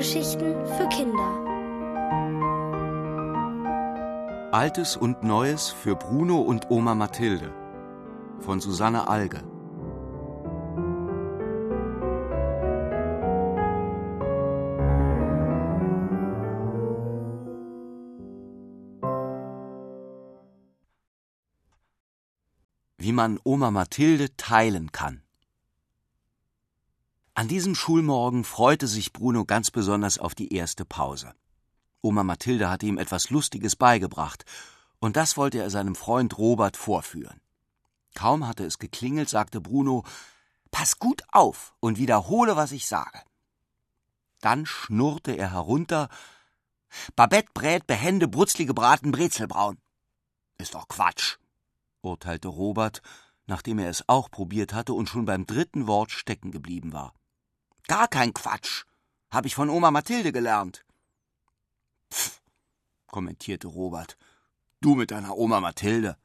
Hörgeschichten für Kinder. Altes und Neues für Bruno und Oma Mathilde von Susanne Alge. Wie man Oma Mathilde teilen kann. An diesem Schulmorgen freute sich Bruno ganz besonders auf die erste Pause. Oma Mathilde hatte ihm etwas Lustiges beigebracht, und das wollte er seinem Freund Robert vorführen. Kaum hatte es geklingelt, sagte Bruno Pass gut auf und wiederhole, was ich sage. Dann schnurrte er herunter Babette brät behende brutzlige Braten Brezelbraun. Ist doch Quatsch, urteilte Robert, nachdem er es auch probiert hatte und schon beim dritten Wort stecken geblieben war. Gar kein Quatsch. Hab ich von Oma Mathilde gelernt. Pff, kommentierte Robert. Du mit deiner Oma Mathilde.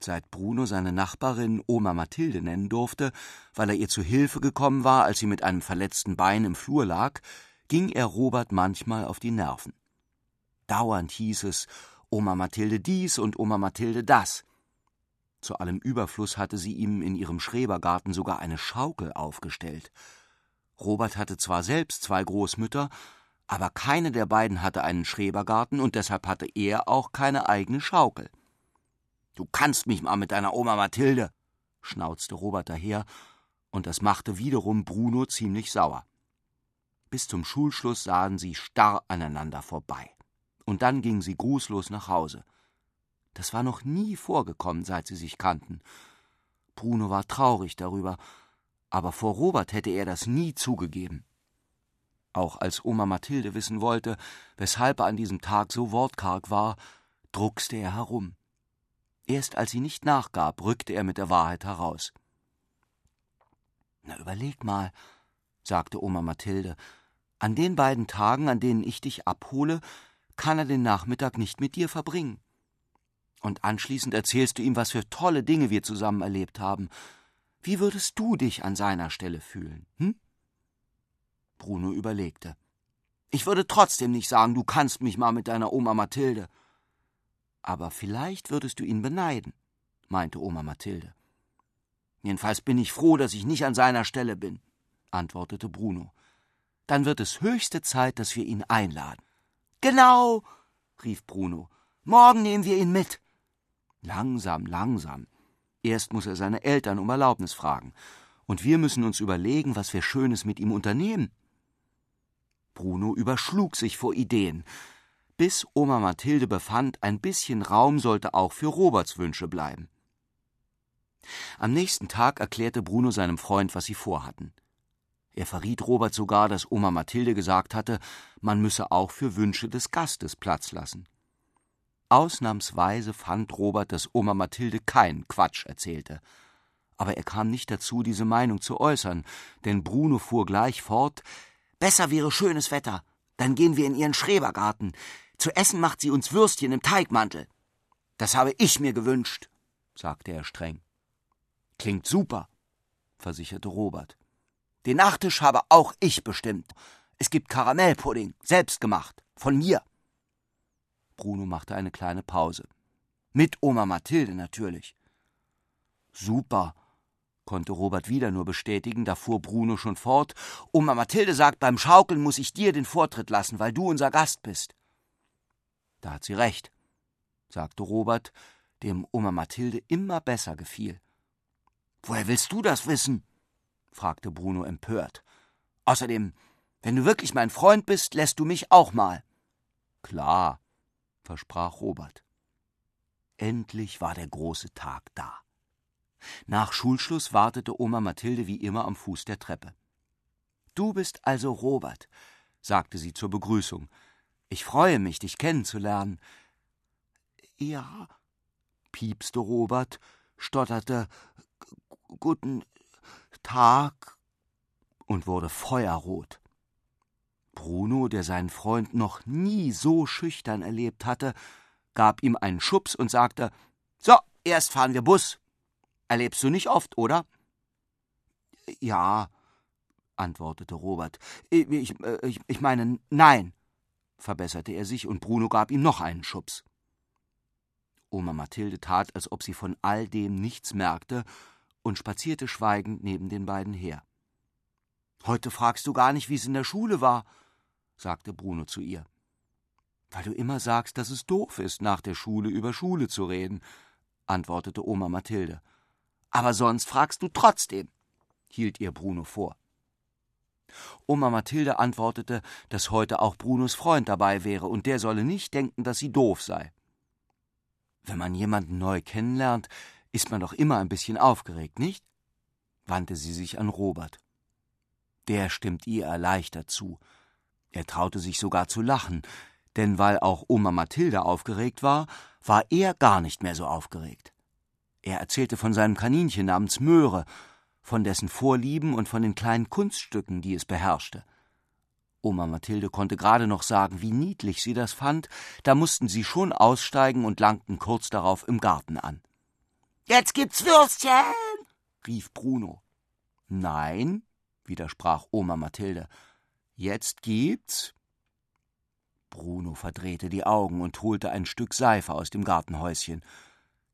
Seit Bruno seine Nachbarin Oma Mathilde nennen durfte, weil er ihr zu Hilfe gekommen war, als sie mit einem verletzten Bein im Flur lag, ging er Robert manchmal auf die Nerven. Dauernd hieß es Oma Mathilde dies und Oma Mathilde das. Zu allem Überfluss hatte sie ihm in ihrem Schrebergarten sogar eine Schaukel aufgestellt. Robert hatte zwar selbst zwei Großmütter, aber keine der beiden hatte einen Schrebergarten und deshalb hatte er auch keine eigene Schaukel. Du kannst mich mal mit deiner Oma Mathilde, schnauzte Robert daher, und das machte wiederum Bruno ziemlich sauer. Bis zum Schulschluss sahen sie starr aneinander vorbei. Und dann gingen sie grußlos nach Hause. Das war noch nie vorgekommen, seit sie sich kannten. Bruno war traurig darüber, aber vor Robert hätte er das nie zugegeben. Auch als Oma Mathilde wissen wollte, weshalb er an diesem Tag so wortkarg war, druckste er herum. Erst als sie nicht nachgab, rückte er mit der Wahrheit heraus. Na, überleg mal, sagte Oma Mathilde, an den beiden Tagen, an denen ich dich abhole, kann er den Nachmittag nicht mit dir verbringen. Und anschließend erzählst du ihm, was für tolle Dinge wir zusammen erlebt haben, wie würdest du dich an seiner Stelle fühlen? Hm? Bruno überlegte. Ich würde trotzdem nicht sagen, du kannst mich mal mit deiner Oma Mathilde. Aber vielleicht würdest du ihn beneiden, meinte Oma Mathilde. Jedenfalls bin ich froh, dass ich nicht an seiner Stelle bin, antwortete Bruno. Dann wird es höchste Zeit, dass wir ihn einladen. Genau, rief Bruno. Morgen nehmen wir ihn mit. Langsam, langsam. Erst muss er seine Eltern um Erlaubnis fragen. Und wir müssen uns überlegen, was wir Schönes mit ihm unternehmen. Bruno überschlug sich vor Ideen, bis Oma Mathilde befand, ein bisschen Raum sollte auch für Roberts Wünsche bleiben. Am nächsten Tag erklärte Bruno seinem Freund, was sie vorhatten. Er verriet Robert sogar, dass Oma Mathilde gesagt hatte, man müsse auch für Wünsche des Gastes Platz lassen. Ausnahmsweise fand Robert, dass Oma Mathilde keinen Quatsch erzählte. Aber er kam nicht dazu, diese Meinung zu äußern, denn Bruno fuhr gleich fort Besser wäre schönes Wetter, dann gehen wir in ihren Schrebergarten. Zu essen macht sie uns Würstchen im Teigmantel. Das habe ich mir gewünscht, sagte er streng. Klingt super, versicherte Robert. Den Nachtisch habe auch ich bestimmt. Es gibt Karamellpudding, selbst gemacht, von mir. Bruno machte eine kleine Pause. Mit Oma Mathilde natürlich. Super, konnte Robert wieder nur bestätigen, da fuhr Bruno schon fort. Oma Mathilde sagt, beim Schaukeln muss ich dir den Vortritt lassen, weil du unser Gast bist. Da hat sie recht, sagte Robert, dem Oma Mathilde immer besser gefiel. Woher willst du das wissen? fragte Bruno empört. Außerdem, wenn du wirklich mein Freund bist, lässt du mich auch mal. Klar, versprach Robert. Endlich war der große Tag da. Nach Schulschluss wartete Oma Mathilde wie immer am Fuß der Treppe. Du bist also Robert, sagte sie zur Begrüßung. Ich freue mich, dich kennenzulernen. Ja, piepste Robert, stotterte Guten Tag und wurde feuerrot. Bruno, der seinen Freund noch nie so schüchtern erlebt hatte, gab ihm einen Schubs und sagte So, erst fahren wir Bus. Erlebst du nicht oft, oder? Ja, antwortete Robert. Ich, ich, ich meine, nein, verbesserte er sich, und Bruno gab ihm noch einen Schubs. Oma Mathilde tat, als ob sie von all dem nichts merkte und spazierte schweigend neben den beiden her. Heute fragst du gar nicht, wie es in der Schule war, sagte Bruno zu ihr. Weil du immer sagst, dass es doof ist, nach der Schule über Schule zu reden, antwortete Oma Mathilde. Aber sonst fragst du trotzdem, hielt ihr Bruno vor. Oma Mathilde antwortete, dass heute auch Brunos Freund dabei wäre und der solle nicht denken, dass sie doof sei. Wenn man jemanden neu kennenlernt, ist man doch immer ein bisschen aufgeregt, nicht? wandte sie sich an Robert. Der stimmt ihr erleichtert zu. Er traute sich sogar zu lachen, denn weil auch Oma Mathilde aufgeregt war, war er gar nicht mehr so aufgeregt. Er erzählte von seinem Kaninchen namens Möhre, von dessen Vorlieben und von den kleinen Kunststücken, die es beherrschte. Oma Mathilde konnte gerade noch sagen, wie niedlich sie das fand, da mussten sie schon aussteigen und langten kurz darauf im Garten an. Jetzt gibt's Würstchen, rief Bruno. Nein, widersprach Oma Mathilde. Jetzt gibt's. Bruno verdrehte die Augen und holte ein Stück Seife aus dem Gartenhäuschen.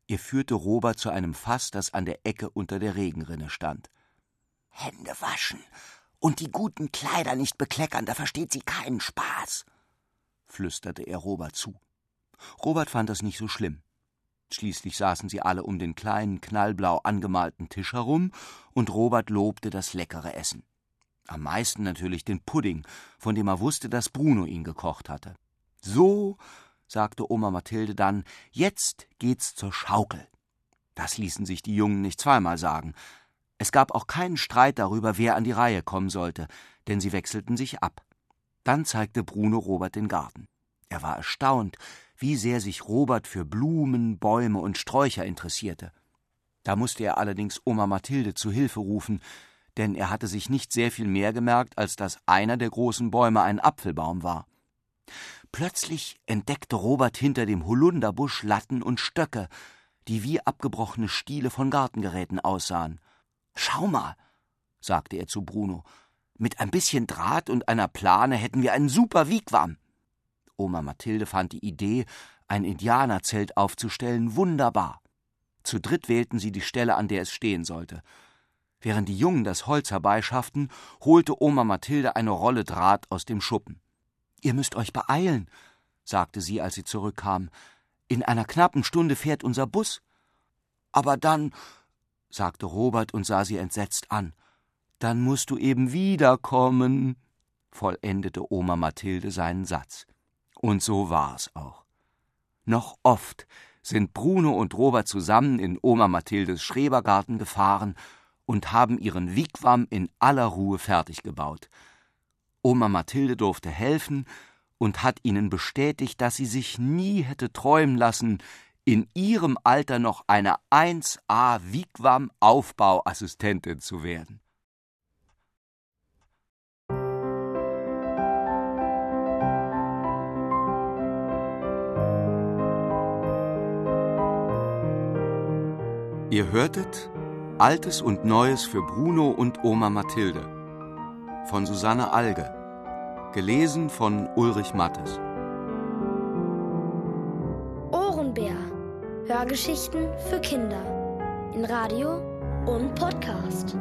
Er führte Robert zu einem Fass, das an der Ecke unter der Regenrinne stand. Hände waschen, und die guten Kleider nicht bekleckern, da versteht sie keinen Spaß, flüsterte er Robert zu. Robert fand das nicht so schlimm. Schließlich saßen sie alle um den kleinen, knallblau angemalten Tisch herum, und Robert lobte das leckere Essen. Am meisten natürlich den Pudding, von dem er wusste, dass Bruno ihn gekocht hatte. So, sagte Oma Mathilde dann, jetzt geht's zur Schaukel. Das ließen sich die Jungen nicht zweimal sagen. Es gab auch keinen Streit darüber, wer an die Reihe kommen sollte, denn sie wechselten sich ab. Dann zeigte Bruno Robert den Garten. Er war erstaunt, wie sehr sich Robert für Blumen, Bäume und Sträucher interessierte. Da musste er allerdings Oma Mathilde zu Hilfe rufen, denn er hatte sich nicht sehr viel mehr gemerkt, als dass einer der großen Bäume ein Apfelbaum war. Plötzlich entdeckte Robert hinter dem Holunderbusch Latten und Stöcke, die wie abgebrochene Stiele von Gartengeräten aussahen. Schau mal, sagte er zu Bruno, mit ein bisschen Draht und einer Plane hätten wir einen super Wigwam. Oma Mathilde fand die Idee, ein Indianerzelt aufzustellen, wunderbar. Zu dritt wählten sie die Stelle, an der es stehen sollte. Während die Jungen das Holz herbeischafften, holte Oma Mathilde eine Rolle Draht aus dem Schuppen. Ihr müsst euch beeilen, sagte sie, als sie zurückkam. In einer knappen Stunde fährt unser Bus. Aber dann, sagte Robert und sah sie entsetzt an. Dann musst du eben wiederkommen, vollendete Oma Mathilde seinen Satz. Und so war's auch. Noch oft sind Bruno und Robert zusammen in Oma Mathildes Schrebergarten gefahren und haben ihren Wigwam in aller Ruhe fertig gebaut. Oma Mathilde durfte helfen und hat ihnen bestätigt, dass sie sich nie hätte träumen lassen, in ihrem Alter noch eine 1A Wigwam Aufbauassistentin zu werden. Ihr hörtet Altes und Neues für Bruno und Oma Mathilde von Susanne Alge, gelesen von Ulrich Mattes. Ohrenbär. Hörgeschichten für Kinder in Radio und Podcast.